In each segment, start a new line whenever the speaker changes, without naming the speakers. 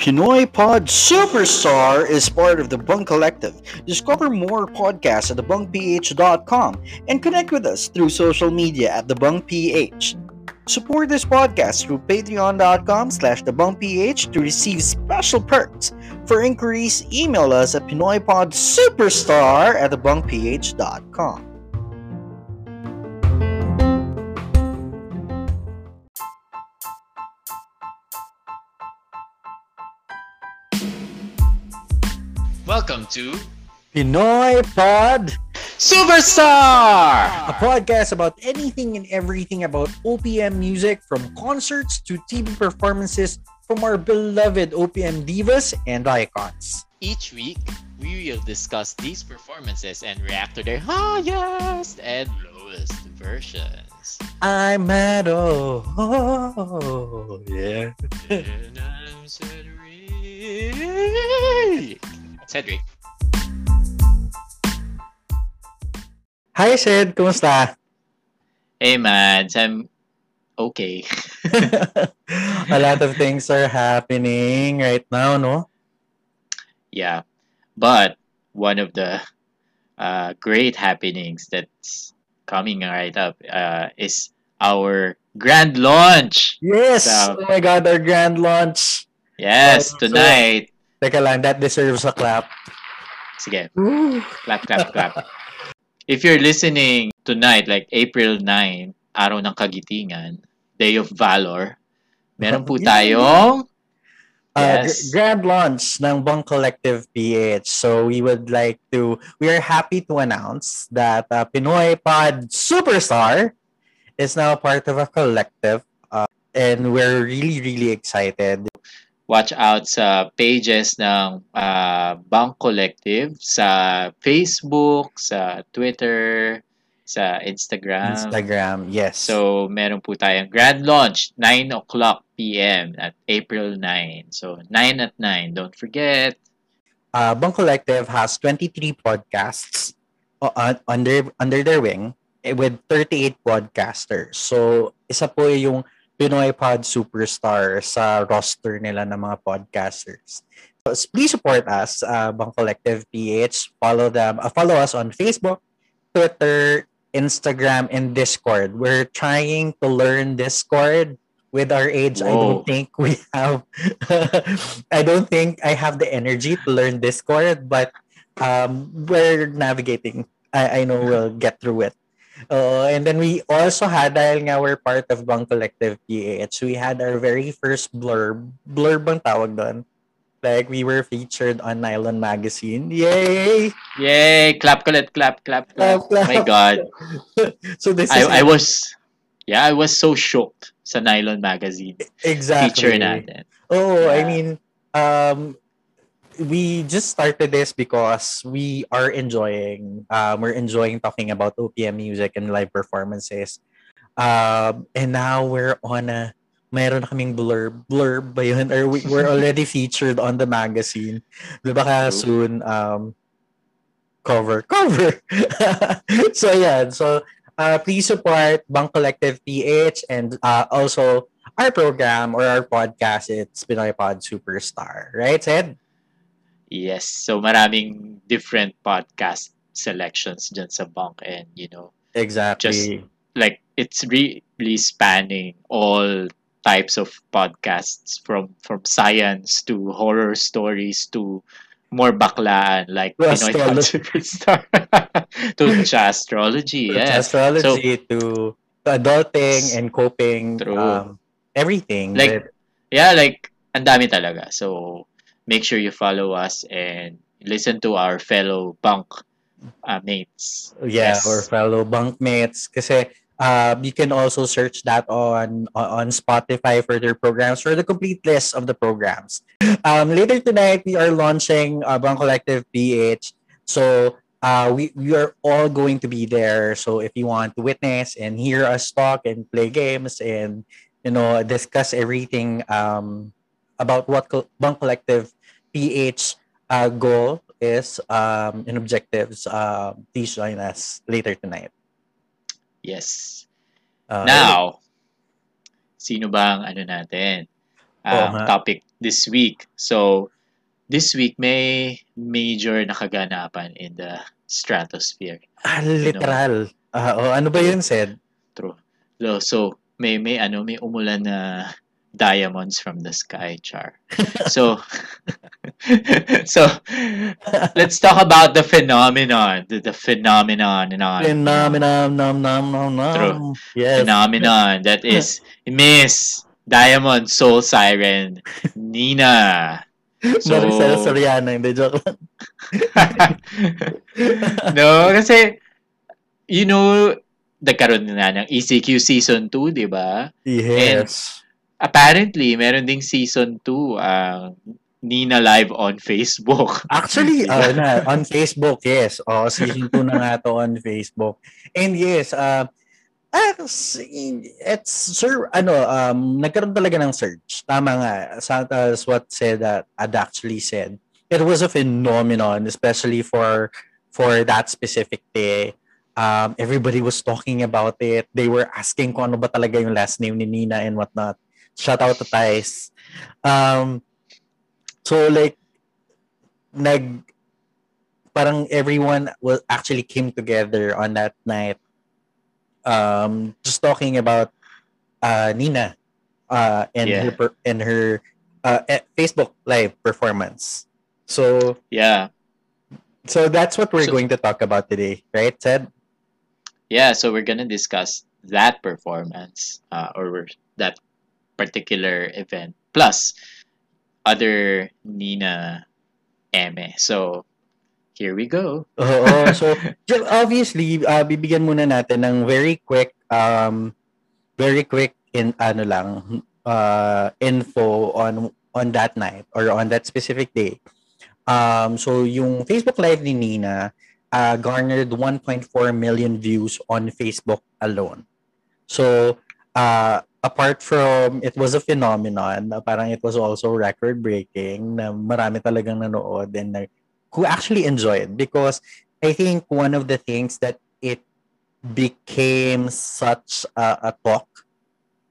Pinoy Pod Superstar is part of the Bung Collective. Discover more podcasts at thebungph.com and connect with us through social media at thebungph. Support this podcast through patreon.com slash thebunkph to receive special perks. For inquiries, email us at pinoypodsuperstar at thebunkph.com.
to
Pinoy Pod,
Superstar!
a podcast about anything and everything about OPM music from concerts to TV performances from our beloved OPM divas and icons.
Each week, we will discuss these performances and react to their highest and lowest versions.
I'm oh, oh yeah.
and I'm Cedric. Cedric.
Hi, Sid. Kumusta?
Hey man, I'm okay.
a lot of things are happening right now, no?
yeah, but one of the uh, great happenings that's coming right up uh, is our grand launch.
Yes!
So-
oh my God, our grand launch.
Yes,
so-
tonight.
Teka lang, that deserves a clap.
Sige, clap, clap, clap. If you're listening tonight, like April 9, Araw ng Kagitingan, Day of Valor, meron po tayong
Uh,
Yes.
gr- grand launch ng Bang Collective PH. So we would like to, we are happy to announce that uh, Pinoy Pod Superstar is now part of a collective. Uh, and we're really, really excited.
Watch out sa pages ng uh, Bank Collective sa Facebook, sa Twitter, sa Instagram.
Instagram, yes.
So, meron po tayong grand launch, 9 o'clock p.m. at April 9. So, 9 at 9. Don't forget.
uh, Bang Collective has 23 podcasts uh, under under their wing eh, with 38 podcasters. So, isa po yung Pinoy Pod Superstar sa roster nila ng mga podcasters. So, please support us, uh, Bang Collective PH. Follow them, uh, follow us on Facebook, Twitter, Instagram, and Discord. We're trying to learn Discord. With our age, I don't think we have. I don't think I have the energy to learn Discord, but um, we're navigating. I, I know we'll get through it. Uh, and then we also had, dahil nga we're part of Bang Collective PH, we had our very first blurb. Blurb ang tawag doon. Like, we were featured on Nylon Magazine. Yay!
Yay! Clap, clap, clap, clap, clap.
Clap, clap.
My God.
so this is
I, I was, yeah, I was so shocked sa Nylon Magazine
exactly.
feature natin.
Oh, I
Yeah.
mean, um, we just started this because we are enjoying, um, we're enjoying talking about OPM music and live performances. Um, and now we're on a, na kaming blurb, blurb ba yun? Or we, we're already featured on the magazine. Di ba ka soon, um, cover, cover. so yeah, so uh, please support Bang Collective PH and uh, also our program or our podcast, it's Pinoy Pod Superstar. Right, Sid?
Yes. So maraming different podcast selections dyan sa bunk and you know,
Exactly.
like it's really spanning all types of podcasts from from science to horror stories to more baklaan like
To
Pinoy. Superstar to astrology.
To
Yes.
astrology to, to adulting and coping.
True.
Um, everything.
Like-
that-
Yeah, like ang dami talaga. So make sure you follow us and listen to our fellow bunk uh, mates.
yeah,
Yes.
or fellow bunkmates. Kasi uh, you can also search that on on Spotify for their programs for the complete list of the programs. Um, later tonight, we are launching uh, Bunk Collective PH. So uh, we, we are all going to be there. So if you want to witness and hear us talk and play games and you know discuss everything um, about what Bunk Collective PH uh, goal is um, and objectives, uh, please join us later tonight.
Yes.
Ah,
Now, sino ba ang ano natin? Um,
nga.
topic this week. So, this week may major na kaganapan in the stratosphere.
ah, literal. Ah, oh, ano ba yun, said?
True. So may may ano, may umulan na diamonds from the sky, char. So, so let's talk about the phenomenon, the, the phenomenon,
Phenomenon, nom, nom, nom, nom.
True.
Yes.
phenomenon that is Miss Diamond Soul Siren Nina. So,
Maricel Soriano, hindi joke lang.
no, kasi you know, nagkaroon na ng ECQ season 2, 'di ba?
Yes.
Apparently, meron ding season 2 ang Nina live on Facebook.
Actually, uh, na, on Facebook, yes. Oh, season 2 na nga to on Facebook. And yes, uh, ah, it's sir ano um nagkaroon talaga ng search. Tama nga. Sa- As what said that Ad actually said. It was a phenomenon especially for for that specific day. Um, everybody was talking about it. They were asking kung ano ba talaga yung last name ni Nina and whatnot. Shout out to Thais. Um, so like nag parang everyone was actually came together on that night um just talking about uh Nina uh and
Yeah.
her per- and her uh eh, Facebook live performance. So
yeah.
so that's what we're
So-
going to talk about today, right? Ted?
Yeah, so we're gonna discuss that performance uh, or that particular event plus other Nina Eme. So here we go.
Oo. So, obviously, uh, bibigyan muna natin ng very quick, um, very quick in ano lang, uh, info on on that night or on that specific day. Um, so, yung Facebook Live ni Nina uh, garnered 1.4 million views on Facebook alone. So, uh, apart from it was a phenomenon, parang it was also record-breaking na marami talagang nanood and na, who actually enjoyed because I think one of the things that it became such a, a talk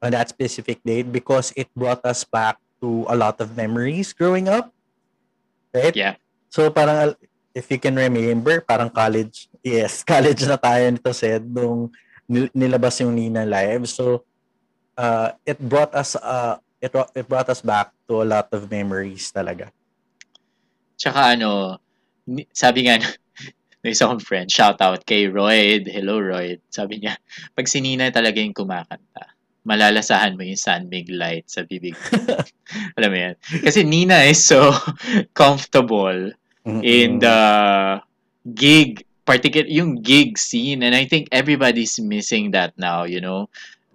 on that specific date because it brought us back to a lot of memories growing up. Right?
Yeah.
So parang if you can remember, parang college, yes, college na tayo nito said nung nilabas yung Nina Live. So uh, it brought us uh, it, brought- it brought us back to a lot of memories talaga.
Tsaka ano, sabi nga, may isa kong friend, shout out kay Royd. Hello, Royd. Sabi niya, pag si Nina talaga yung kumakanta, malalasahan mo yung sunmig light sa bibig. mo." Alam mo yan? Kasi Nina is so comfortable in the gig, particular yung gig scene. And I think everybody's missing that now, you know?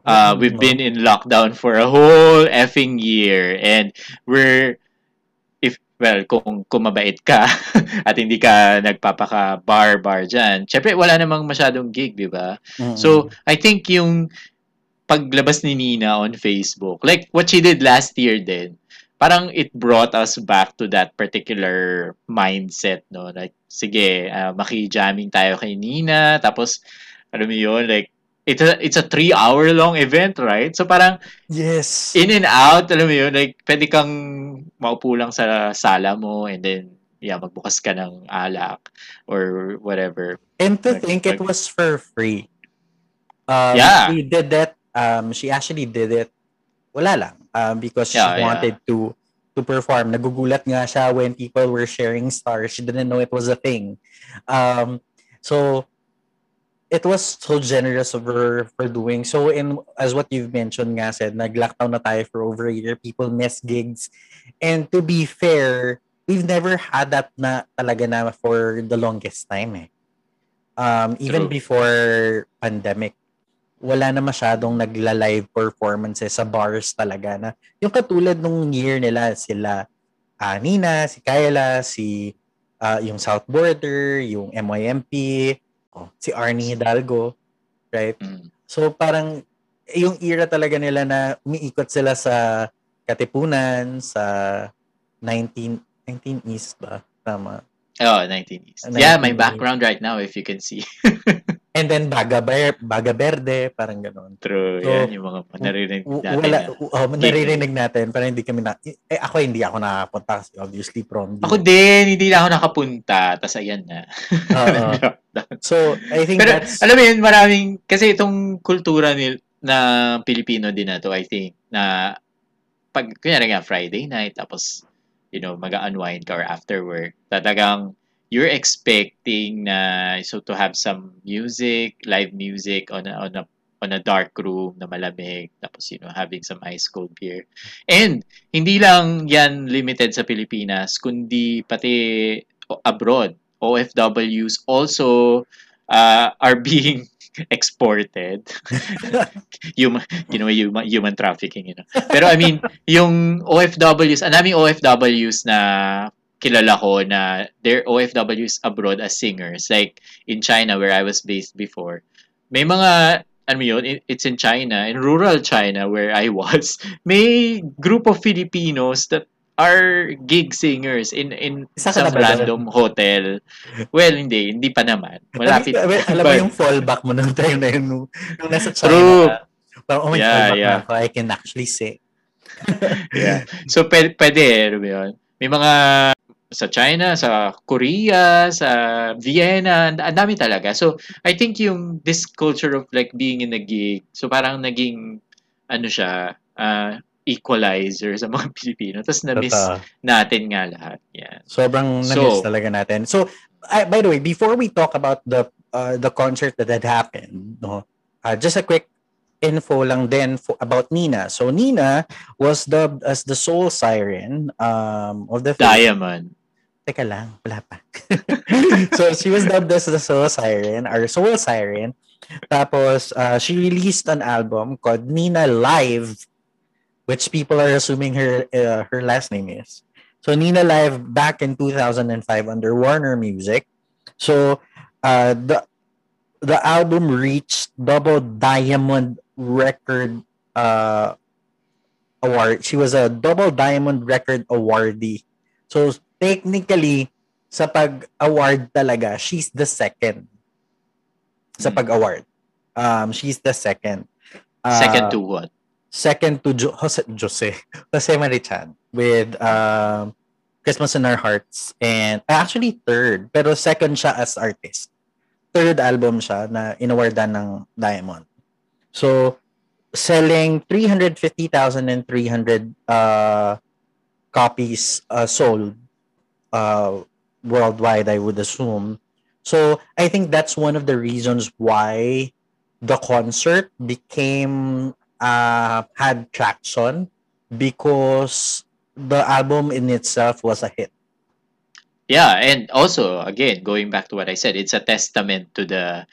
Uh, we've been in lockdown for a whole effing year and we're if well kung kung mabait ka at hindi ka nagpapaka bar bar diyan syempre wala namang masyadong gig di ba?
Mm-mm.
so I think yung paglabas ni Nina on Facebook like what she did last year din parang it brought us back to that particular mindset no? Like sige uh, maki-jamming tayo kay Nina tapos alam mo yun like it's a, it's a three hour long event right so parang
yes.
in and out, alam mo yun, like, pwede kang maupo lang sa sala mo and then, yeah, magbukas ka ng alak or whatever.
And to
Like-
think it
like-
was for free. Um,
Yeah.
She did that. Um, she actually did it. Wala lang. Um, because she
Yeah, yeah.
wanted to to perform. Nagugulat nga siya when people were sharing stars. She didn't know it was a thing. Um, so it was so generous of her for doing so. In as what you've mentioned nga said, nag-lockdown na tayo for over a year. People miss gigs. And to be fair, we've never had that na talaga na for the longest time eh. Um, even
True.
before pandemic, wala na masyadong nagla-live performances sa bars talaga na yung katulad nung year nila sila ah, Nina, si Kyla, si ah, yung South Border, yung MYMP, oh, si Arnie Hidalgo, right?
Mm.
So parang eh, yung era talaga nila na umiikot sila sa Katipunan, sa 19 19 East ba? Tama.
Oh, 19 East.
Uh,
Yeah, my
19
background right now, if you can see.
And then Baga, Ber- Baga Verde, parang gano'n.
True.
So,
yan yung mga naririnig natin.
wala,
na.
oh, naririnig natin, pero hindi kami na, eh, ako hindi ako nakapunta kasi obviously prom.
Ako din, hindi na ako nakapunta. Tapos ayan na.
Oo. so, I think
Pero
that's,
alam mo yun, maraming, kasi itong kultura nil, na Pilipino din na to, I think, na pag, kunyari nga, Friday night, tapos, you know, mag-unwind ka or after work, talagang, you're expecting na, so to have some music, live music on a, on a, on a dark room na malamig, tapos, you know, having some ice cold beer. And, hindi lang yan limited sa Pilipinas, kundi pati abroad. OFWs also uh, are being exported. human, you know, human, human trafficking, you know. Pero I mean, yung OFWs, ang daming OFWs na kilala ko na they're OFWs abroad as singers. Like in China where I was based before. May mga ano yun, it- it's in China, in rural China where I was, may group of Filipinos that are gig singers in in
Isa
some
ba doon?
random hotel. Well, hindi, hindi pa naman. Malapit.
alam, alam mo yung fallback mo nung time na yun, nung, nung nasa China.
True.
Parang, oh my
Yeah,
fallback
yeah.
ako, I can actually sing.
Yeah. So, pwede, pwede ba yun? May mga sa China, sa Korea, sa Vienna, ang dami talaga. So, I think yung this culture of like being in a gig, so parang naging, ano siya, uh, equalizer sa mga Pilipino. Tapos na-miss natin nga lahat. Yan.
Sobrang
So-
na-miss talaga natin. So, I- by the way, before we talk about the uh, the concert that had happened, no, uh, just a quick info lang din fo- about Nina. So, Nina was dubbed as the soul siren um, of the film.
Diamond.
Teka lang, wala pa. so, she was dubbed as the soul siren, or soul siren. Tapos, uh, she released an album called Nina Live, which people are assuming her uh, her last name is. So, Nina Live back in 2005 under Warner Music. So, uh, the the album reached double diamond record uh, award. She was a double diamond record awardee. So technically, sa pag-award talaga, she's the second. Sa
Mm.
pag-award. Um, she's the second. Uh,
Second to what?
second to jo- Jose, Jose, Jose Marichan with um, Christmas in Our Hearts and actually third, pero second siya as artist. Third album siya na inawardan ng Diamond. So, selling 350,000 and 300 uh, copies uh, sold uh, worldwide, I would assume. So, I think that's one of the reasons why the concert became uh, had traction because the album in itself was a hit.
Yeah, and also again going back to what I said, it's a testament to the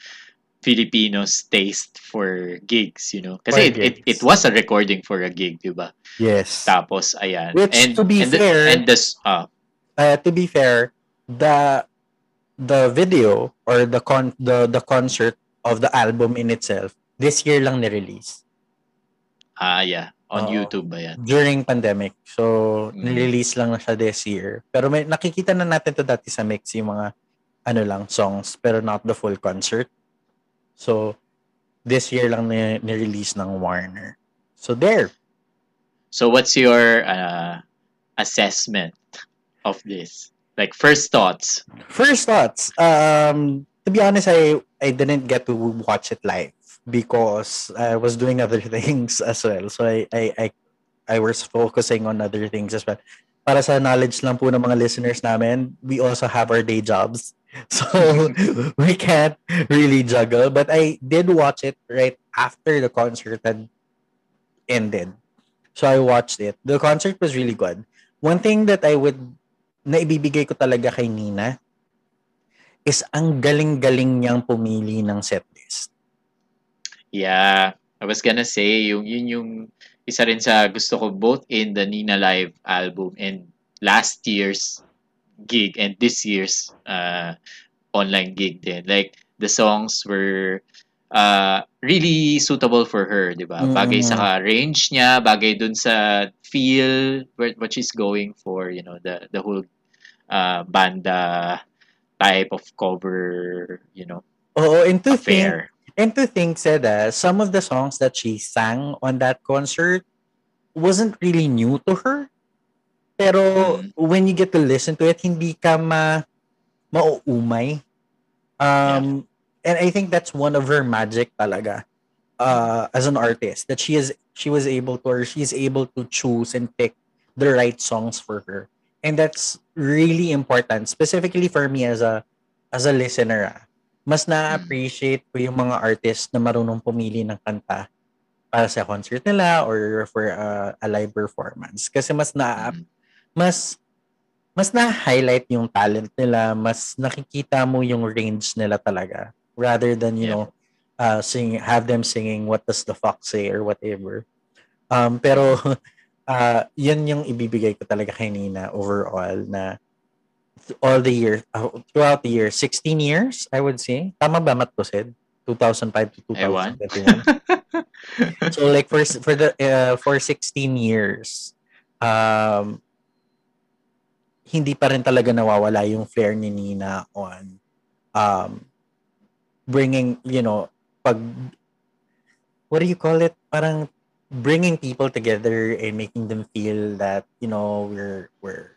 Filipinos' taste for gigs, you know. Kasi it, it, it was a recording for a gig, di ba?
Yes.
Tapos, ayan.
Which,
and,
to be
and the-
fair-
and this, uh,
Uh, to be fair, the the video or the con the the concert of the album in itself this year lang ni-release
ah, yeah, on
Oo.
YouTube ba yan?
during pandemic. So,
Mm.
ni-release lang na siya this year. Pero may nakikita na natin to dati sa mix yung mga ano lang songs pero not the full concert. So, this year lang ni- ni-release ng Warner. So there.
So what's your uh, assessment of this? Like first thoughts.
First thoughts. Um, to be honest, I I didn't get to watch it live because I was doing other things as well. So I I I, I was focusing on other things as well. Para sa knowledge lang po ng mga listeners namin, we also have our day jobs. So we can't really juggle. But I did watch it right after the concert had ended. So I watched it. The concert was really good. One thing that I would na ibibigay ko talaga kay Nina is ang galing-galing niyang pumili ng setlist.
Yeah, I was gonna say yung yun yung isa rin sa gusto ko both in the Nina Live album and last year's gig and this year's uh, online gig din. Like the songs were uh, really suitable for her, 'di ba? Bagay
Mm.
sa range niya, bagay dun sa feel what, what she's going for, you know, the the whole uh, banda type of cover, you know,
Oo, and to think,
Fair.
and to think, Seda, some of the songs that she sang on that concert wasn't really new to her. Pero
Mm.
when you get to listen to it, hindi ka ma mauumay. Um, and I think that's one of her magic talaga uh, as an artist that she is she was able to or she's able to choose and pick the right songs for her. And that's really important specifically for me as a as a listener ah. mas na-appreciate ko yung mga artists na marunong pumili ng kanta para sa concert nila or for uh, a live performance. Kasi mas na mas mas na-highlight yung talent nila, mas nakikita mo yung range nila talaga rather than, you
Yeah.
know, uh, sing, have them singing what does the fox say or whatever. Um, pero uh, yun yung ibibigay ko talaga kay Nina overall na all the year, uh, throughout the year, 16 years, I would say. Tama ba, Matt Sid? 2005 to
Ewan.
2021. so like for for the uh, for 16 years um hindi pa rin talaga nawawala yung flair ni Nina on um bringing you know pag what do you call it parang bringing people together and making them feel that you know we're we're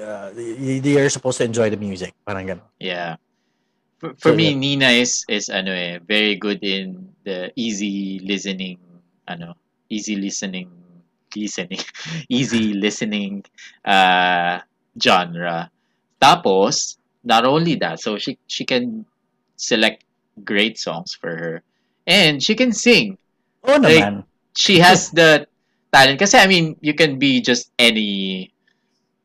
uh, they, are supposed to enjoy the music parang ganun
Yeah. For, for
So,
me,
yeah.
Nina is is ano eh, very good in the easy listening, ano, easy listening, listening, easy listening uh genre. Tapos, not only that, so she she can select great songs for her. And she can sing.
oh
Like,
naman
She has the talent. Kasi, I mean, you can be just any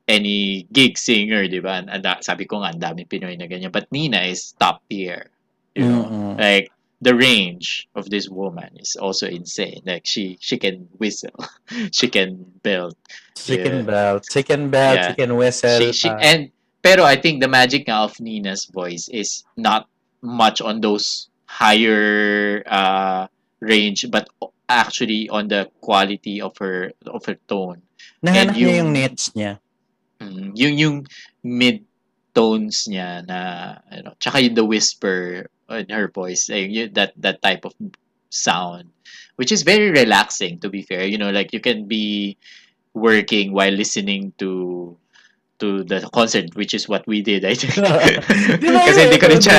any gig singer, di ba? And that, sabi ko nga, ang daming Pinoy na ganyan. But Nina is top tier. You know?
Mm-mm.
Like, the range of this woman is also insane. Like, she she can whistle. she can belt.
She
Yeah.
belt She can belt
Yeah.
can whistle
She, she, and, pero I think the magic of Nina's voice is not much on those higher uh, range, but actually on the quality of her of her tone.
nahanap
and
niya
yung-
yung niche niya
Mm, yung yung mid tones niya na ano, tsaka yung the whisper in her voice, like, yun- that that type of sound, which is very relaxing. To be fair, you know, like you can be working while listening to to the concert, which is what we did, I think. Kasi hindi ko rin siya,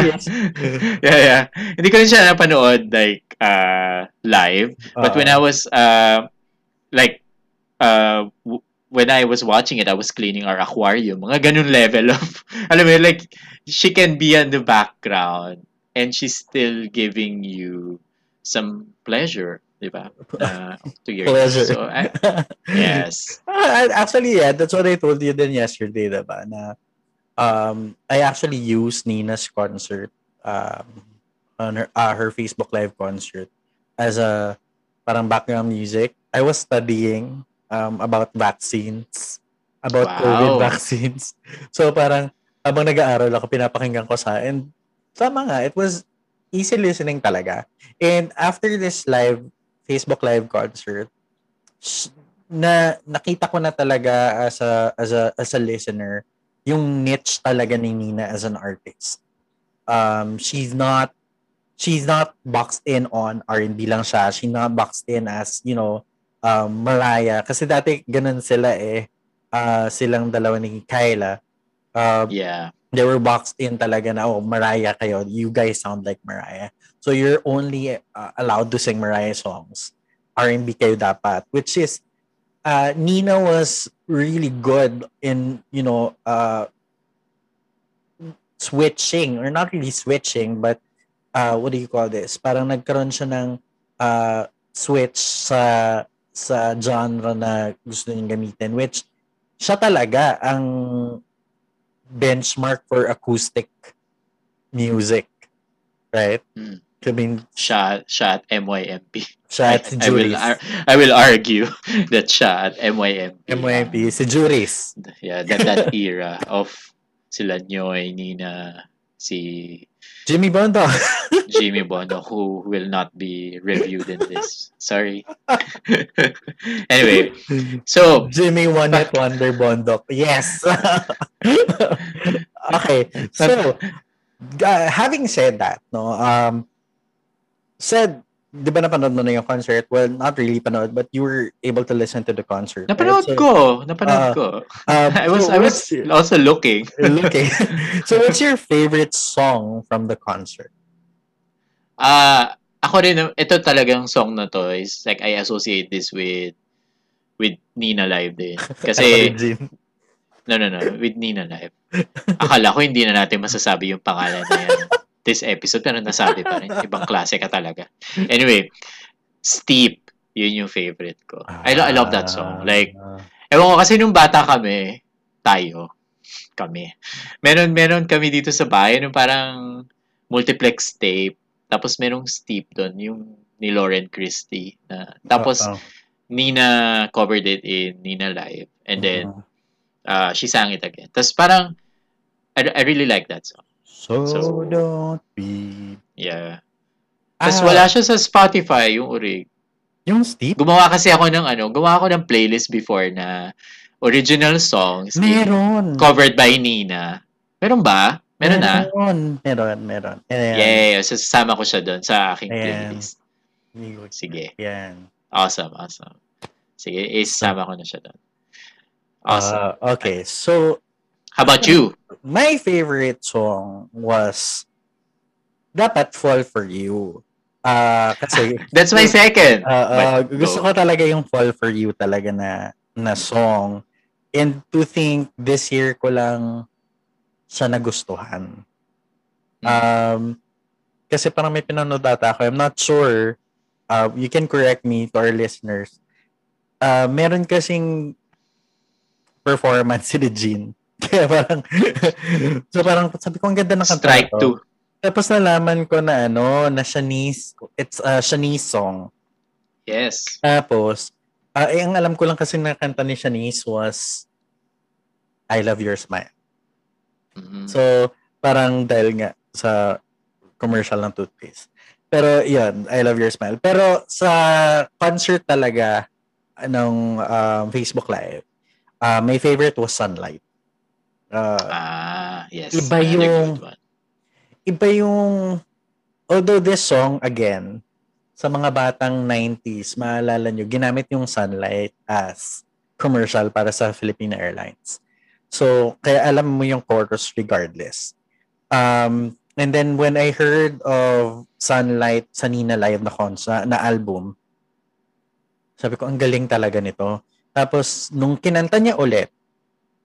yeah, yeah. Hindi ko rin siya napanood, like, uh, live. But when I was uh like uh w- when I was watching it, I was cleaning our aquarium. Mga ganun level of alam mo like she can be in the background and she's still giving you some pleasure, di ba? Uh, to your
pleasure
So, I, yes.
Ah, actually yeah that's what I told you then yesterday diba na um I actually used Nina's concert um on her uh, her Facebook live concert as a parang background music I was studying um about vaccines about
Wow.
COVID vaccines so parang habang nag-aaral ako pinapakinggan ko sa and tama nga it was easy listening talaga and after this live Facebook live concert na nakita ko na talaga as a as a as a listener yung niche talaga ni Nina as an artist. Um she's not she's not boxed in on R&B lang siya. She's not boxed in as, you know, um Mariah kasi dati ganun sila eh. Ah, silang dalawa ni Kyla. Uh,
Yeah.
they were boxed in talaga na oh Mariah kayo. You guys sound like Mariah. So you're only uh, allowed to sing Mariah songs. R&B kayo dapat which is uh, Nina was really good in you know uh, switching or not really switching but uh, what do you call this parang nagkaroon siya ng uh, switch sa sa genre na gusto niyang gamitin which siya talaga ang benchmark for acoustic music right
Mm.
I mean
Siya, siya at MYMP.
siya
I,
at si
I will
Juris
I will argue that siya at MYMP.
MYP si Juris
Yeah, that that era of sila Nyoy, Nina, si
Jimmy Bondo
Jimmy Bono, who will not be reviewed in this. Sorry. anyway, so
Jimmy One Hit Wonder Bondok. Yes. okay. So, uh, having said that, no, um, said, di ba napanood mo na yung concert? Well, not really panood, but you were able to listen to the concert.
Napanood
right? So,
ko. Napanood
uh,
ko.
um,
I was
so
I was
your-
also looking.
okay. so what's your favorite song from the concert?
Ah, ako rin ito talagang song na to is like I associate this with with Nina Live din. Kasi no no no, with Nina Live. Akala ko hindi na natin masasabi yung pangalan na yan. This episode pero nasabi pa rin. Ibang klase ka talaga. Anyway, Steep, yun yung favorite ko. I, lo- I love that song. Like,
Ah,
Ewan ko kasi nung bata kami, tayo, kami. Meron meron kami dito sa bahay nung parang multiplex tape. Tapos merong steep doon, yung ni Lauren Christie. Na, tapos
oh, oh.
Nina covered it in Nina Live. And then uh, she sang it again. Tapos parang, I, I really like that song.
So,
So-
don't be...
Yeah. Tapos
Ah,
wala siya sa Spotify, yung urig.
Yung steep?
Gumawa kasi ako ng ano, gumawa ako ng playlist before na original songs.
Meron.
covered by Nina. Meron ba? Meron na?
Meron. Meron, meron. Ayan.
Yeah, so sasama ko siya doon sa aking
Ayan.
playlist. Sige.
Yan.
Awesome, awesome. Sige, isama ko na siya doon. Awesome.
Ah, okay, so
How about you?
my favorite song was dapat Fall For You. Ah, kasi
That's my second.
ah, ah,
But
gusto ko talaga yung Fall For You talaga na na song. And to think this year ko lang siya nagustuhan.
Hmm.
Um, kasi parang may pinanood ata ako. I'm not sure. Uh, you can correct me to our listeners. Uh, meron kasing performance si Regine. Kaya parang, so parang sabi ko, ang ganda ng kanta
Strike
to.
two.
Tapos nalaman ko na ano, na Shanice, it's a Shanice song.
Yes.
Tapos, ah, eh, ang alam ko lang kasi na kanta ni Shanice was I Love Your Smile.
Mhm.
So, parang dahil nga sa commercial ng toothpaste. Pero, yun, I love your smile. Pero, sa concert talaga, ng um, Facebook Live, uh, my favorite was Sunlight. Uh,
ah, yes.
Iba yung- iba yung, although this song, again, sa mga batang 90s, maalala nyo, ginamit yung Sunlight as commercial para sa Philippine Airlines. So, kaya alam mo yung chorus regardless. Um, and then when I heard of Sunlight sa Nina Live na, konsa, na album, sabi ko, ang galing talaga nito. Tapos, nung kinanta niya ulit,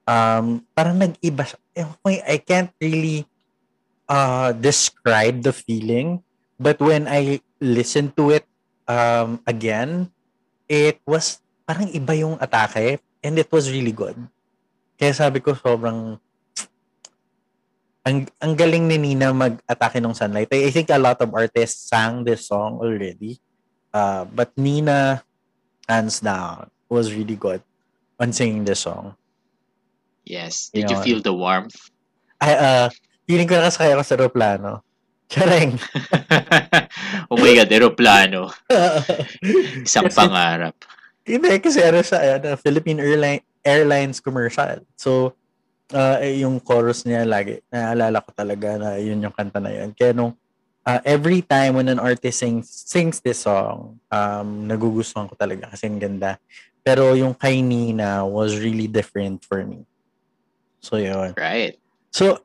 um, parang nag-iba siya. Ko, I can't really uh, describe the feeling. But when I listened to it um, again, it was parang iba yung atake and it was really good. Kaya sabi ko sobrang ang, ang galing ni Nina mag-atake ng sunlight. I, I think a lot of artists sang this song already. Uh, but Nina, hands down, was really good on singing this song.
Yes. Did you
Yun.
feel the warmth?
Ay, uh, feeling ko nakasakay ako sa aeroplano. Chareng.
oh my God, aeroplano. Isang
Kasi-
pangarap.
Hindi, kasi ano siya, ano, Philippine Airline, Airlines commercial. So, uh, eh, yung chorus niya lagi, naalala ko talaga na yun yung kanta na yun. Kaya nung, uh, every time when an artist sings, sings this song, um, nagugustuhan ko talaga kasi ang ganda. Pero yung kay Nina was really different for me. So, yun.
Right.
So,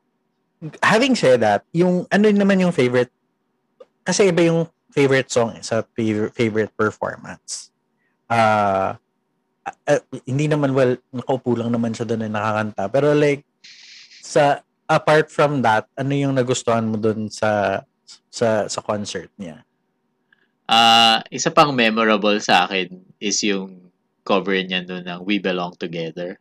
having said that, yung ano naman yung favorite, kasi iba yung favorite song eh, sa favorite, favorite performance. Ah, ah, hindi naman, well, nakaupo lang naman siya doon na nakakanta. Pero like, sa, apart from that, ano yung nagustuhan mo doon sa, sa, sa concert niya?
Ah, isa pang memorable sa akin is yung cover niya doon ng We Belong Together.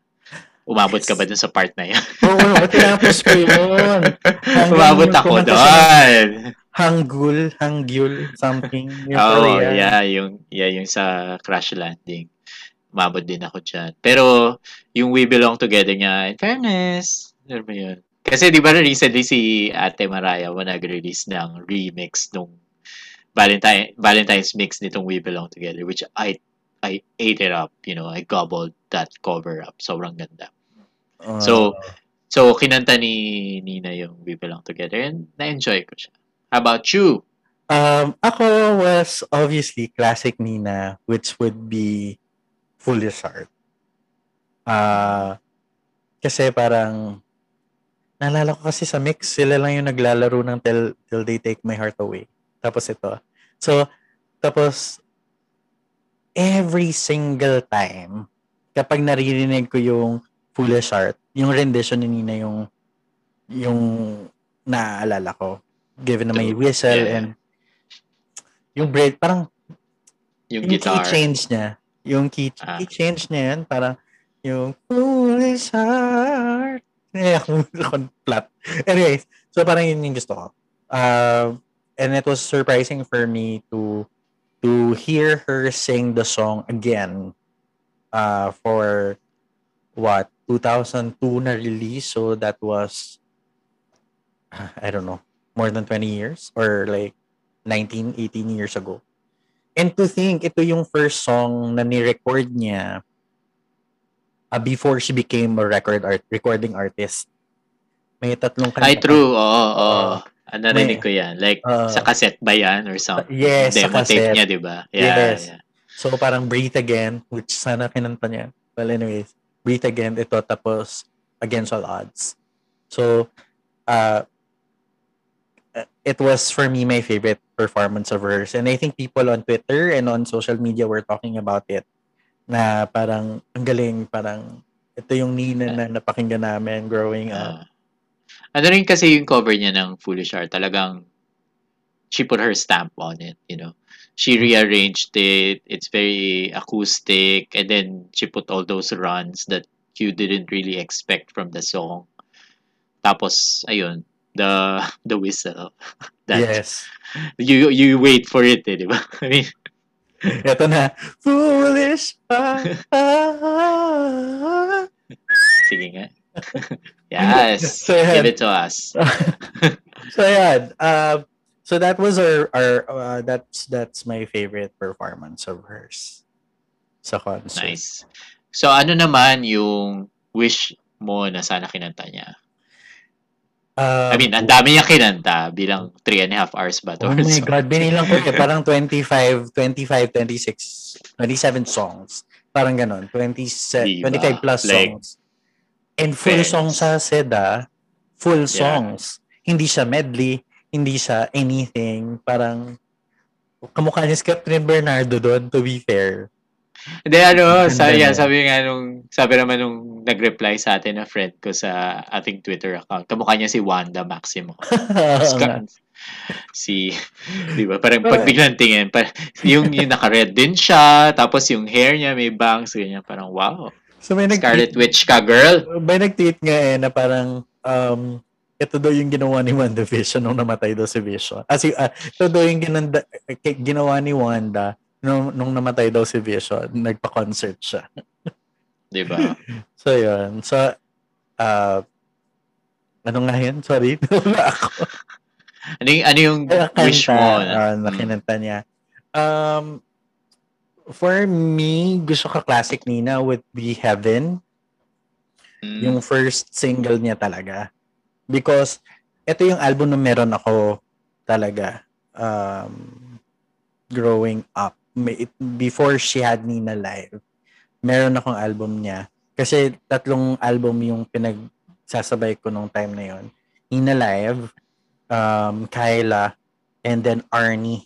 Umabot ka ba dun sa part na yan?
Oo, oh, tinapos ko yun. Hanggang
Umabot ako doon.
Hanggul, Hangyul, something. Yung
Oo,
Korean.
yeah, yung, yeah, yung sa Crash Landing. Umabot din ako dyan. Pero, yung We Belong Together niya, in fairness, ano ba yun? Kasi di ba recently si Ate Maraya mo nag-release ng remix nung Valentine, Valentine's mix nitong We Belong Together, which I I ate it up, you know, I gobbled that cover up. Sobrang ganda.
Uh,
So, So, kinanta ni Nina yung We Belong Together and na-enjoy ko siya. How about you?
Um, ako was obviously classic Nina, which would be Foolish Heart. Uh, kasi parang, naalala ko kasi sa mix, sila lang yung naglalaro ng Till, Till They Take My Heart Away. Tapos ito. So, tapos, every single time, kapag naririnig ko yung Foolish Heart, yung rendition ni Nina yung yung naaalala ko. Given na may whistle
Yeah.
and yung break, parang
Yung,
yung
guitar.
key change niya. Yung key,
Ah.
key change niya yan, parang yung foolish heart. Eh, ako flat. Anyways, so parang yun yung gusto ko. Uh, and it was surprising for me to to hear her sing the song again uh, for what 2002 na release so that was uh, I don't know more than 20 years or like 19 18 years ago and to think ito yung first song na ni-record niya uh, before she became a record art recording artist may tatlong kanta
Ay, true. Oo, oo.
Oo.
Ah, narinig
May-
ko yan. Like,
Oo.
sa cassette ba yan or something?
Yes, sa
Demo tape
cassette.
niya, di ba? Yeah,
Yes.
yeah.
So parang Breathe Again, which sana kinanta niya. Well anyways, Breathe Again, ito tapos Against All Odds. So, uh, it was for me my favorite performance of hers. And I think people on Twitter and on social media were talking about it. Na parang, ang galing, parang, ito yung Nina na napakinggan namin growing up.
Ah. ano rin kasi yung cover niya ng Foolish Heart, talagang she put her stamp on it, you know. She rearranged it. It's very acoustic. And then she put all those runs that you didn't really expect from the song. Tapos, ayun, the the whistle. That
yes.
you you wait for it, eh, di ba? I mean,
Ito na, Foolish heart.
sige nga. yes.
So, yan.
Give it to us.
so yeah, uh, so that was our our uh, that's that's my favorite performance of hers sa concert.
Nice. So, ano naman yung wish mo na sana kinanta niya?
Um,
I mean, ang dami niya kinanta bilang three and a half hours ba?
Oh my
so?
God, binilang ko eh. Parang 25, 25, 26, 27 songs. Parang ganon. 20,
Diba?
25 plus
Like,
songs. And full songs sa Seda. Full
Yeah.
songs. Hindi siya medley. Hindi siya anything. Parang kamukha niya si Catherine Bernardo doon, to be fair.
Hindi, ano, sabi,
niya.
sabi nga nung, sabi naman nung nag-reply sa atin na friend ko sa ating Twitter account, kamukha niya si Wanda Maximo. Si, di ba, parang pag biglang tingin, parang, yung, yung naka-red din siya, tapos yung hair niya may bangs, ganyan, parang wow.
so may nag
Scarlet Witch ka, girl.
may nag-tweet nga eh na parang um, ito daw yung ginawa ni Wanda Vision nung namatay daw si Vision. Ah, si, ah, ito daw yung ginanda, ginawa ni Wanda nung, nung namatay daw si Vision. Nagpa-concert siya.
Di ba?
So, yun. So, uh, ano nga yun? Sorry. Wala ako.
Ano yung, ano yung wish mo?
Uh, na kinanta niya. Um, for me, gusto ka classic Nina would be Heaven.
Mm.
yung first single niya talaga. Because ito yung album na meron ako talaga um, growing up. It, before she had Nina Live, meron akong album niya. Kasi tatlong album yung pinagsasabay ko nung time na yon Nina Live, um, Kyla, and then Arnie.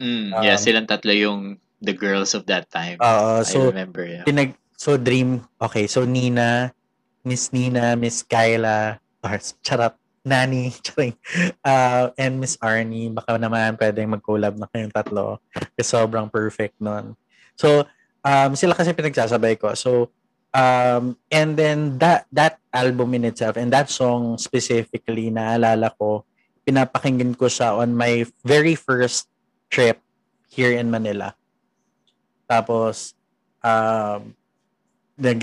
Mm, yeah,
Um,
silang tatlo yung the girls of that time.
Uh,
I
so,
remember. Yeah.
pinag so dream okay so Nina Miss Nina Miss Kyla or charot Nani charing uh, and Miss Arnie baka naman pwedeng mag-collab na kayong tatlo. Kasi sobrang perfect nun. So um, sila kasi pinagsasabay ko. So um, and then that that album in itself and that song specifically naalala ko pinapakinggan ko siya on my very first trip here in Manila. Tapos um, nag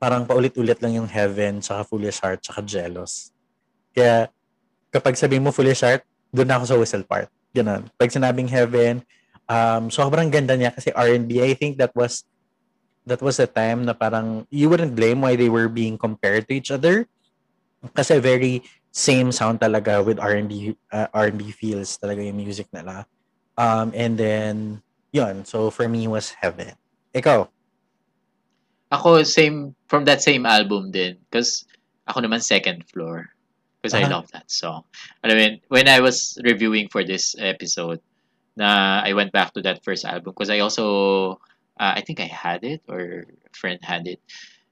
parang paulit-ulit lang yung Heaven, saka Foolish Heart, saka Jealous. Kaya kapag sabihin mo Foolish Heart, doon ako sa whistle part. Ganun. Pag sinabing Heaven, um, sobrang ganda niya kasi R&B. I think that was that was a time na parang you wouldn't blame why they were being compared to each other. Kasi very same sound talaga with R&B uh, R&B feels talaga yung music nila. Um, and then, yun. So, for me, was Heaven. Ikaw?
Ako, same, from that same album din. Because ako naman second floor. Because I
Ah.
love that song. I mean, when I was reviewing for this episode, na I went back to that first album because I also, uh, I think I had it or a friend had it.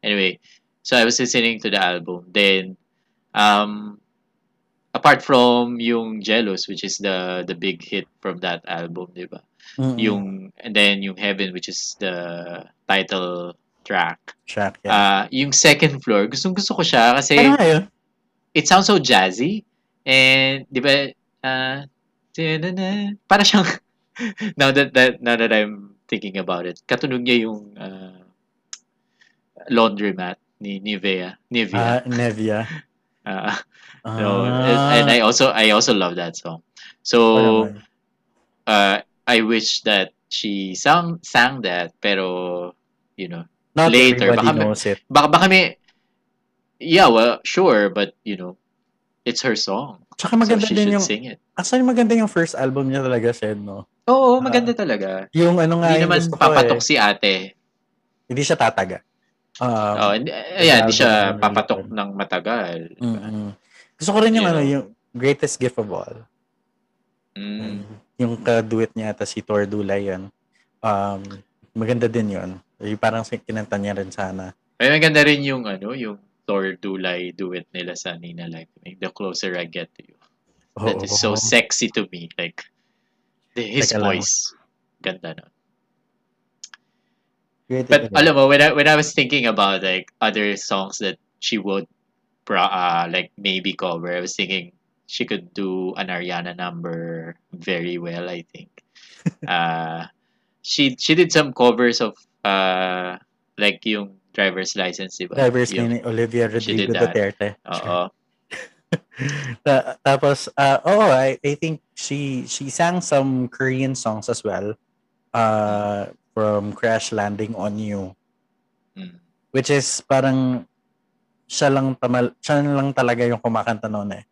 Anyway, so I was listening to the album. Then, um, apart from yung Jealous, which is the the big hit from that album, di ba?
Mm-mm.
Yung, and then yung Heaven, which is the title track.
Shaq, yeah.
Ah, yung second floor, gustong gusto ko siya kasi
Ano nga yun?
it sounds so jazzy. And, di ba, uh, para siyang, now that, that, now that I'm thinking about it, katunog niya yung uh, laundromat ni Nivea.
Ah,
Nivea.
Nevia.
Uh,
Ah,
no, and I also, I also love that song. So, uh, I wish that she sang, sang that, pero, you know,
Not
later, baka
knows it.
baka, baka may, yeah, well, sure, but, you know, it's her song.
Tsaka
So
maganda
she
din
should
yung,
sing it.
actually maganda yung first album niya talaga, Shed, no?
Oo,
Ah.
maganda talaga.
Yung ano nga
Hindi naman
ko
papatok
eh.
si ate.
Hindi siya tataga. Um,
Oh, hindi, ayan, hindi siya papatok ng matagal.
mm-mm. Gusto ko rin yung
You
ano,
know.
yung greatest gift of all.
Mm.
Yung ka-duet niya ata si Tor Dulay yan. Um, maganda din yun. Yung parang kinanta niya rin sana.
Ay, maganda rin yung, ano, yung Thor Dulay duet nila sa Nina Live. The Closer I Get to You. That is so sexy to me. Like, the, his
Teka lang.
voice. Ganda no.
Greatest
But alam mo, when I, when I was thinking about like other songs that she would uh, like maybe cover, I was thinking she could do an Ariana number very well, I think. uh, she she did some covers of uh like yung driver's license, diba?
Drivers
Yung-
ni Olivia Rodrigo. Duterte.
Oo.
Ta- tapos, uh, oh, I, I think she she sang some Korean songs as well. Uh, from Crash Landing on You.
Mm.
Which is parang siya lang tamal, siya lang talaga yung kumakanta noon eh.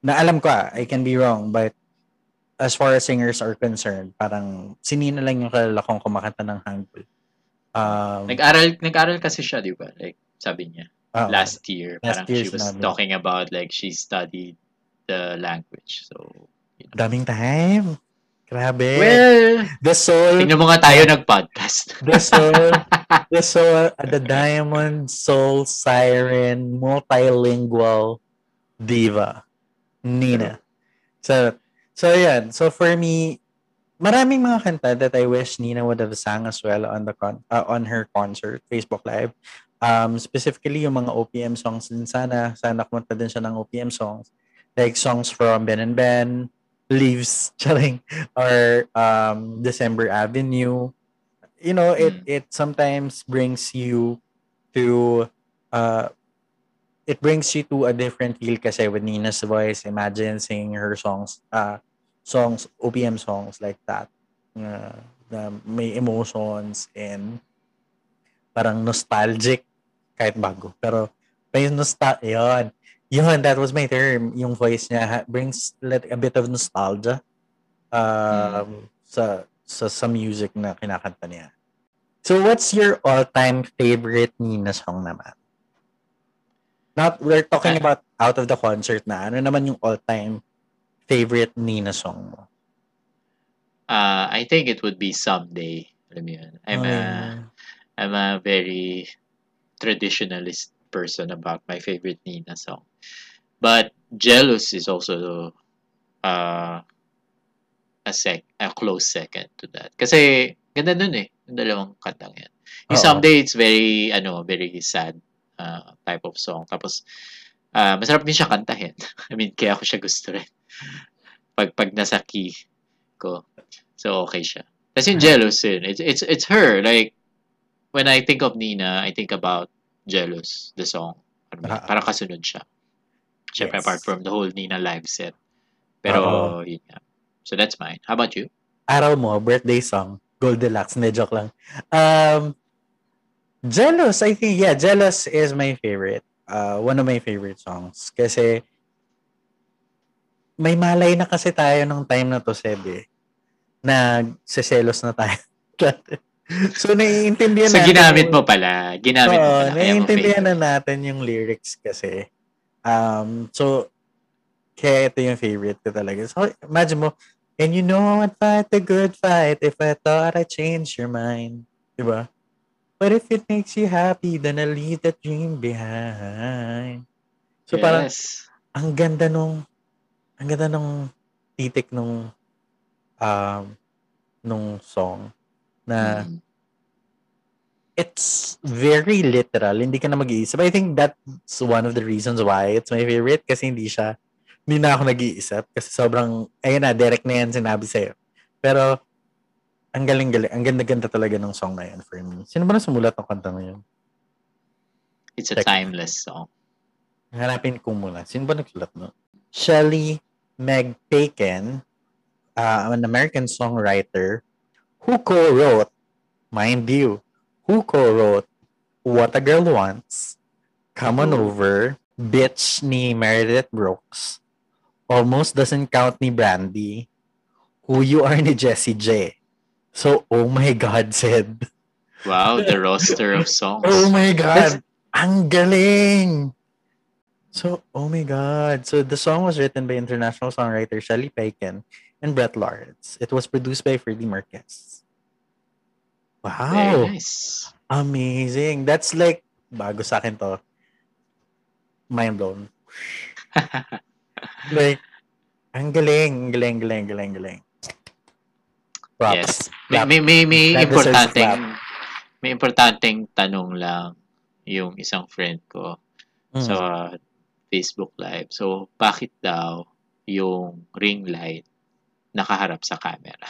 Na alam ko ah, I can be wrong, but as far as singers are concerned, parang sinina lang yung kalala kong kumakanta ng Hangul. Um,
Nag-aral nag-aral kasi siya, 'di ba? Like sabi niya
oo.
last year,
Last
parang
year
she was
sinabi.
talking about like she studied the language. So, you know.
daming time. Grabe.
Well,
the soul
tingnan mo nga tayo nag-podcast.
The soul, the soul, uh, the diamond soul siren, multilingual diva, Nina. So, so yan. So for me, maraming mga kanta that I wish Nina would have sang as well on the con uh, on her concert, Facebook Live. Um, specifically yung mga OPM songs din sana, sana kumanta din siya ng OPM songs. Like songs from Ben and Ben, Leaves, charing, or um, December Avenue. You know, it
Mm.
it sometimes brings you to uh it brings you to a different feel kasi with Nina's voice. Imagine singing her songs, uh, songs, OPM songs like that. Uh, na may emotions and parang nostalgic kahit bago. Pero may nostalgia. Yun. Yun, that was my term. Yung voice niya brings like, a bit of nostalgia um, sa, sa sa music na kinakanta niya. So what's your all-time favorite Nina song naman? Not, we're talking
Ah.
about out of the concert na. Ano naman yung all-time favorite Nina song mo?
Uh, I think it would be someday. Alam mo yun. I'm a
Ah,
I'm a very traditionalist person about my favorite Nina song. But Jealous is also uh, a sec a close second to that. Kasi ganda nun eh, yung dalawang kantang yan. Yung
Oo.
Someday it's very ano, very sad uh, type of song. Tapos uh, masarap din siya kantahin. I mean, kaya ako siya gusto rin. Pag pag nasa key ko. So okay siya. Kasi yung Jealous yun. It's it's it's her like when I think of Nina, I think about Jealous, the song. Ano
Ah.
parang kasunod siya. Siyempre,
Yes.
apart from the whole Nina live set. Pero, yun nga. So, that's mine. How about you?
araw mo, birthday song, Goldilocks, hindi joke lang. Um, Jealous, I think, yeah, Jealous is my favorite. Uh, one of my favorite songs. Kasi, may malay na kasi tayo nung time na to, Seb, eh. Na, seselos na tayo. so, naiintindihan
So,
natin.
ginamit
yung-
mo pala. Ginamit mo
Oo,
pala. Mo
naiintindihan na natin yung lyrics kasi. Um, so, kaya ito yung favorite ko talaga. So, imagine mo, and you know I'd fight the good fight if I thought I'd change your mind. Diba? But if it makes you happy, then I'll leave that dream behind. So, parang,
yes.
ang ganda nung, ang ganda nung titik nung, um, nung song na,
Mm.
it's very literal. Hindi ka na mag-iisip. I think that's one of the reasons why it's my favorite kasi hindi siya, hindi na ako nag-iisip kasi sobrang, ayun na, direct na yan sinabi sa'yo. Pero, ang galing-galing, ang ganda-ganda talaga ng song na yan for me. Sino ba na sumulat ng kanta na yun?
It's a
Check.
timeless song.
Hanapin ko muna. Sino ba nagsulat no? Shelley Meg Bacon, uh, an American songwriter who co-wrote, mind you, who co-wrote What a Girl Wants, Come On. Over, Bitch ni Meredith Brooks, Almost Doesn't Count ni Brandy, Who You Are ni Jessie J. So, oh my God, said.
Wow, the roster of songs.
Oh my God! Ang galing! So, oh my God. So, the song was written by international songwriter Shelley Paiken and Brett Lawrence. It was produced by Freddie Marquez. Wow!
Very nice.
Amazing. That's like, bago sa akin to, mind blown. Like, ang galing, galing, galing, galing, galing. Props.
May,
Clap.
may, may, may
deserves
importanteng, may importanteng tanong lang yung isang friend ko
Mm.
sa Facebook Live. So, bakit daw yung ring light nakaharap sa camera?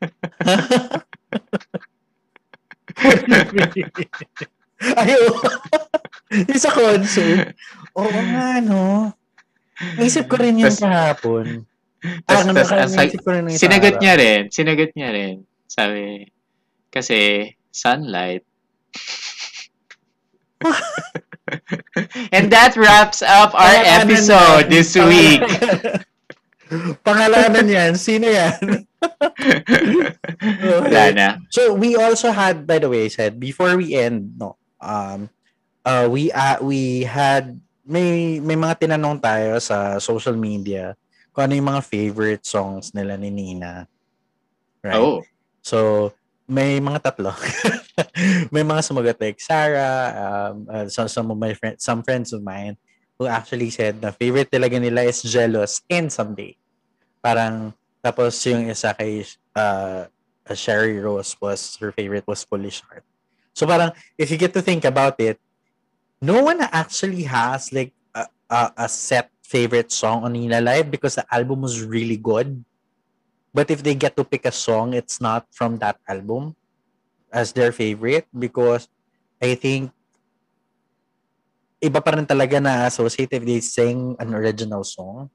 Ay, oo. Yung sa concert. Oo nga, no? Naisip ko rin yun
Tas-
kahapon.
tas-
ano,
tas-
ko rin yung
Sinagot niya rin. Sinagot niya rin. Sabi, kasi sunlight. And that wraps up our
Pangalanan
episode
yan.
this week.
Pangalanan yan. Sino yan?
Wala na.
So we also had, by the way, said before we end, no, um, uh, we uh, we had may may mga tinanong tayo sa social media kung ano yung mga favorite songs nila ni Nina. Right?
Oh,
So may mga tatlo. may mga sumagot like Sarah, um, uh, some, some of my friends, some friends of mine who actually said na favorite talaga nila is Jealous and Someday. Parang tapos yung isa kay uh, Sherry Rose was her favorite was Foolish Heart. So parang if you get to think about it, no one actually has like a, a, a set favorite song on Nina Live because the album was really good. But if they get to pick a song, it's not from that album as their favorite because I think iba pa rin talaga na associate if they sing an original song.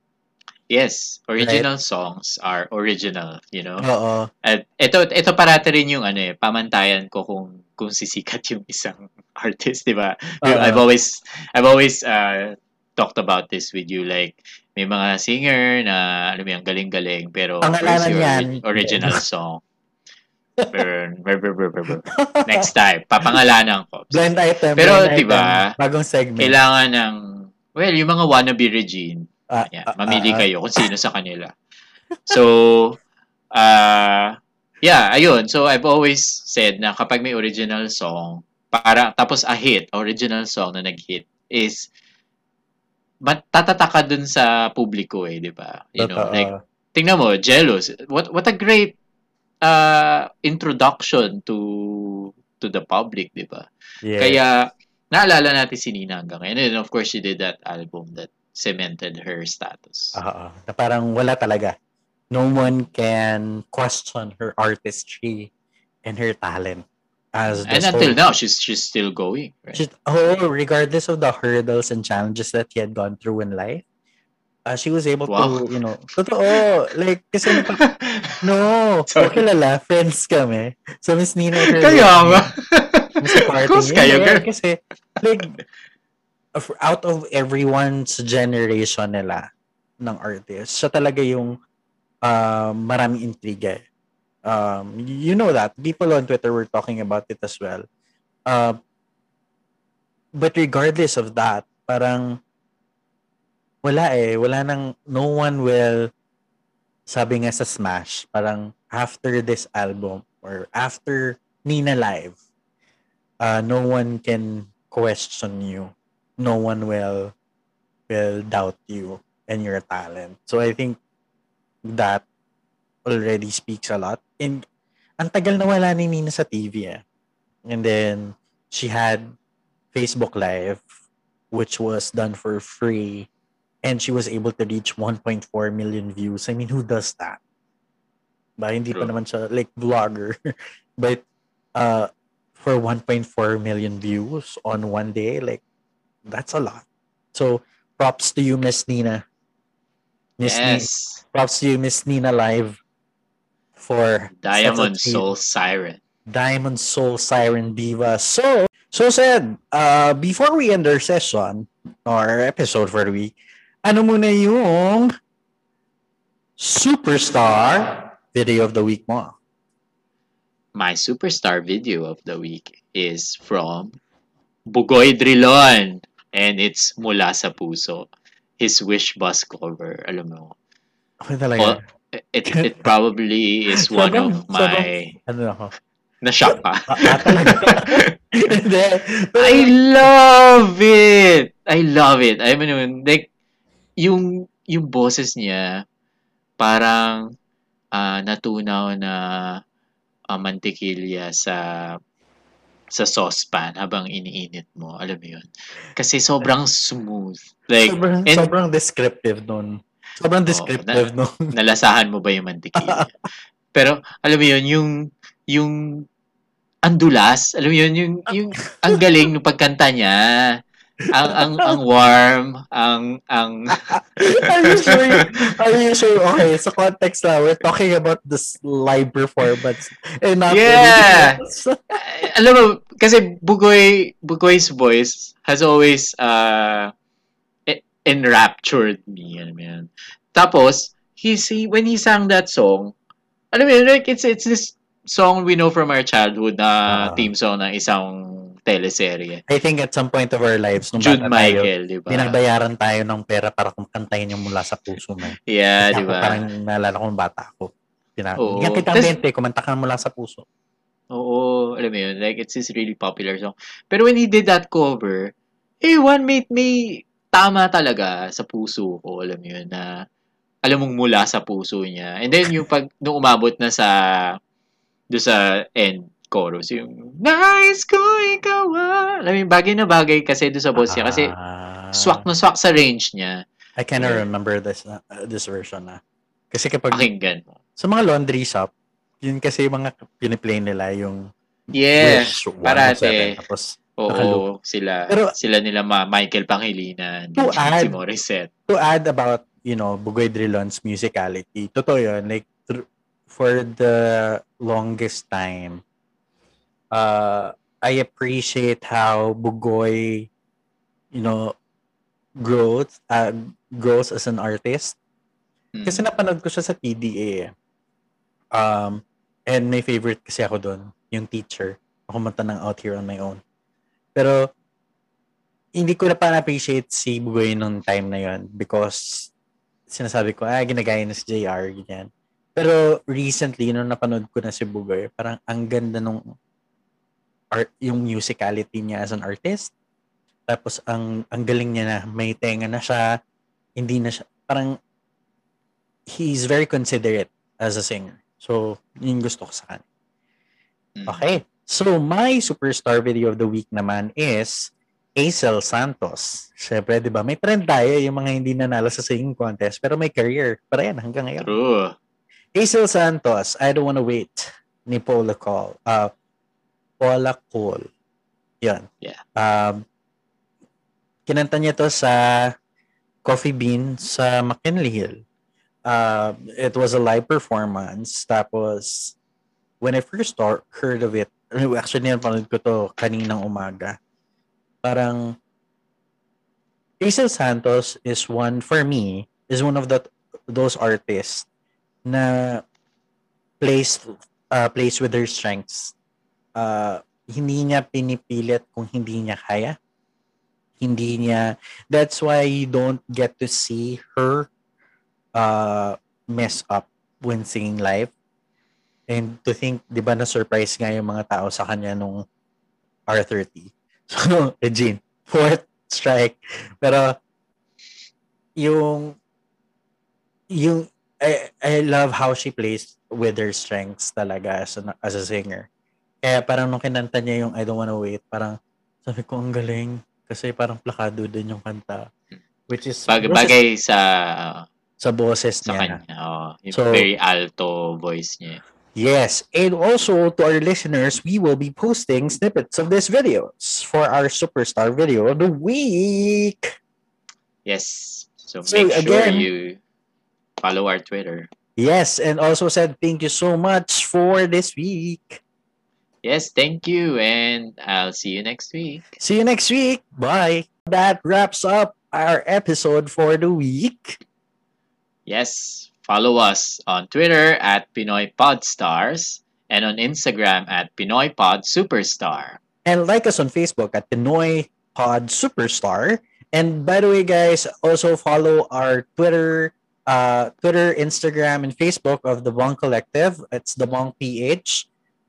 yes. Original songs are original, you know?
Oo.
At ito, ito parati rin yung ano eh, pamantayan ko kung kung sisikat yung isang artist, di ba?
Oo.
I've always, I've always uh, talked about this with you, like, may mga singer na, alam mo yung galing-galing, pero
Pangalanan
your
yan.
ori- original song? Pero, brr, brr, brr, brr, brr. Next time, papangalanan ko.
Blind item.
Pero, diba,
item. Bagong segment.
Kailangan ng, well, yung mga wannabe Regine,
Ah,
yan,
ah,
mamili
ah,
kayo kung sino sa kanila. So, uh, yeah, ayun. So, I've always said na kapag may original song, para, tapos a hit, original song na nag-hit, is, mat, tatataka dun sa publiko eh, di ba? You know, like, tingnan mo, Jealous. What, what a great uh, introduction to to the public, di ba?
Yeah.
Kaya, naalala natin si Nina hanggang ngayon. And of course, she did that album that cemented her status.
Oo. Na parang wala talaga. No one can question her artistry and her talent. As
and until
sole-
now, she's she's still going. Right?
Just, oh, regardless of the hurdles and challenges that he had gone through in life, uh, she was able
Wow.
to, you know, totoo, like, kasi, napa- no,
Sorry.
kilala, friends kami. So, Miss Nina,
Kaya nga.
Mas party
kayo,
eh. Kasi, like, out of everyone's generation nila ng artist, siya talaga yung uh, maraming intriga. Um, you know that. People on Twitter were talking about it as well. Uh, but regardless of that, parang wala eh. Wala nang, no one will, sabi nga sa Smash, parang after this album or after Nina Live, uh, no one can question you. No one will will doubt you and your talent. So I think that already speaks a lot. And ang tagal na wala ni Nina sa TV eh. And then she had Facebook Live which was done for free and she was able to reach 1.4 million views. I mean, who does that? Ba, hindi pa naman siya like vlogger. But uh for 1.4 million views on one day, like that's a lot. So props to you, Miss Nina. Miss Nina.
Yes.
Props to you, Miss Nina Live for
Diamond Soul Siren.
Diamond Soul Siren Diva. So, so said, uh, before we end our session or episode for the week, ano muna yung superstar video of the week mo?
My superstar video of the week is from Bugoy Drilon and it's Mula sa Puso. His Wish Bus cover, alam mo.
Ako talaga.
It, it probably is one
Sobrang-
of my...
Ano ako?
Na-shock ka?
Ah, ah.
I love it. I love it. I mean, like, yung, yung boses niya, parang ah, natunaw na ah, mantikilya sa sa saucepan habang iniinit mo. Alam mo yun? Kasi sobrang smooth. Like,
sobrang,
and-
sobrang descriptive nun. Sobrang descriptive nun.
nalasahan mo ba yung mantikilya? Pero, alam mo yun, yung, yung, ang dulas, alam mo yun, yung, yung, ang galing ng pagkanta niya. Ang, ang, ang warm, ang, ang,
Are you sure? Are you sure? Okay, so context na, we're talking about this live performance. And not
Yeah. alam mo, kasi Bugoy, Bugoy's voice has always, uh, enraptured me, alam mo yun. Tapos, he, he, when he sang that song, alam mo yun, like, it's, it's this song we know from our childhood na
Ah.
theme song ng isang teleserye.
I think at some point of our lives, nung
Jude
tayo,
Michael, di ba?
binabayaran tayo ng pera para kantahin yung mula sa puso mo.
Yeah, di ba?
Parang naalala ko nung bata ako. Pina,
Oo.
Yan kita
Tas-
20, kumanta ka mula sa puso.
Oo, alam mo yun, like, it's this really popular song. Pero when he did that cover, eh, one mate may tama talaga sa puso ko, alam mo yun, na alam mong mula sa puso niya. And then yung pag, nung umabot na sa, do sa end chorus, yung, Nice ko ikaw ah. Alam mo yun, bagay na bagay kasi do sa boss niya. Kasi
Ah.
swak na swak sa range niya.
I cannot
Yeah.
remember this uh, this version na. Kasi kapag
Pakinggan mo.
sa mga laundry shop, yun kasi yung mga piniplay nila yung
Yeah.
Wish 107,
parate.
Tapos,
Oo,
Nakaloop.
sila,
Pero-
sila nila ma Michael Pangilinan,
To
si
add-
Morissette.
to add about, you know, Bugoy Drilon's musicality, totoo yun, like, thr- for the longest time, uh, I appreciate how Bugoy, you know, grows, uh, grows as an artist.
Mm.
Kasi napanood ko siya sa PDA. eh. Um, and my favorite kasi ako doon, yung teacher. Ako ng Out Here on My Own. Pero, hindi ko na pa na-appreciate si Bugoy nung time na yon because sinasabi ko, ah, ginagaya na si JR, ganyan. Pero recently, nung napanood ko na si Bugoy, parang ang ganda nung art, yung musicality niya as an artist. Tapos ang ang galing niya na may tenga na siya, hindi na siya parang he's very considerate as a singer. So, yun gusto ko sa kanya.
Mm.
Okay. So, my superstar video of the week naman is Aisel Santos. Siyempre, di ba? May trend tayo yung mga hindi nanalo sa singing contest pero may career. Para yan hanggang ngayon.
True.
Aisel Santos, I Don't Wanna Wait ni Paula Cole. Uh, Paula Cole. Yan.
Yeah.
Um, kinanta niya to sa Coffee Bean sa McKinley Hill. Uh, it was a live performance. Tapos, when I first start, heard of it, actually, napanood ko to kaninang umaga. Parang, Hazel Santos is one, for me, is one of the those artists na plays uh, plays with her strengths. Uh, hindi niya pinipilit kung hindi niya kaya. Hindi niya, that's why you don't get to see her uh, mess up when singing live. And to think, di ba na-surprise nga yung mga tao sa kanya nung R30. So, Regine, fourth strike. Pero, yung, yung, I, I love how she plays with her strengths talaga as a, as a singer. Kaya parang nung kinanta niya yung I Don't Wanna Wait, parang sabi ko, ang galing. Kasi parang plakado din yung kanta. Which is...
Bag, bagay sa
sa boses
sa
niya.
kanya. Oh,
So-
very alto voice niya.
Yes, and also to our listeners, we will be posting snippets of these videos for our superstar video of the week.
Yes. So,
So,
make sure you follow our Twitter.
Yes, and also said thank you so much for this week.
Yes, thank you. And I'll see you next week.
See you next week. Bye. That wraps up our episode for the week.
Yes, follow us on Twitter at Pinoy Podstars and on Instagram at Pinoy Pod Superstar.
And like us on Facebook at Pinoy Pod Superstar. And by the way, guys, also follow our Twitter, uh, Twitter, Instagram, and Facebook of the Bong Collective. It's the Bong PH.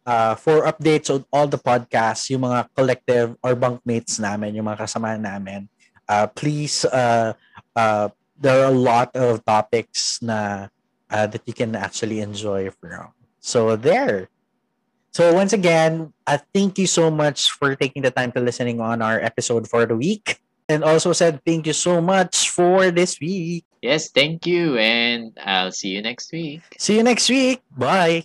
Uh, for updates on all the podcasts, yung mga collective or bunkmates namin, yung mga kasama namin, uh, please, uh, uh, there are a lot of topics na uh, that you can actually enjoy from. So there. So once again, uh, thank you so much for taking the time to listening on our episode for the week. And also said thank you so much for this week.
Yes, thank you. And I'll see you next week.
See you next week. Bye.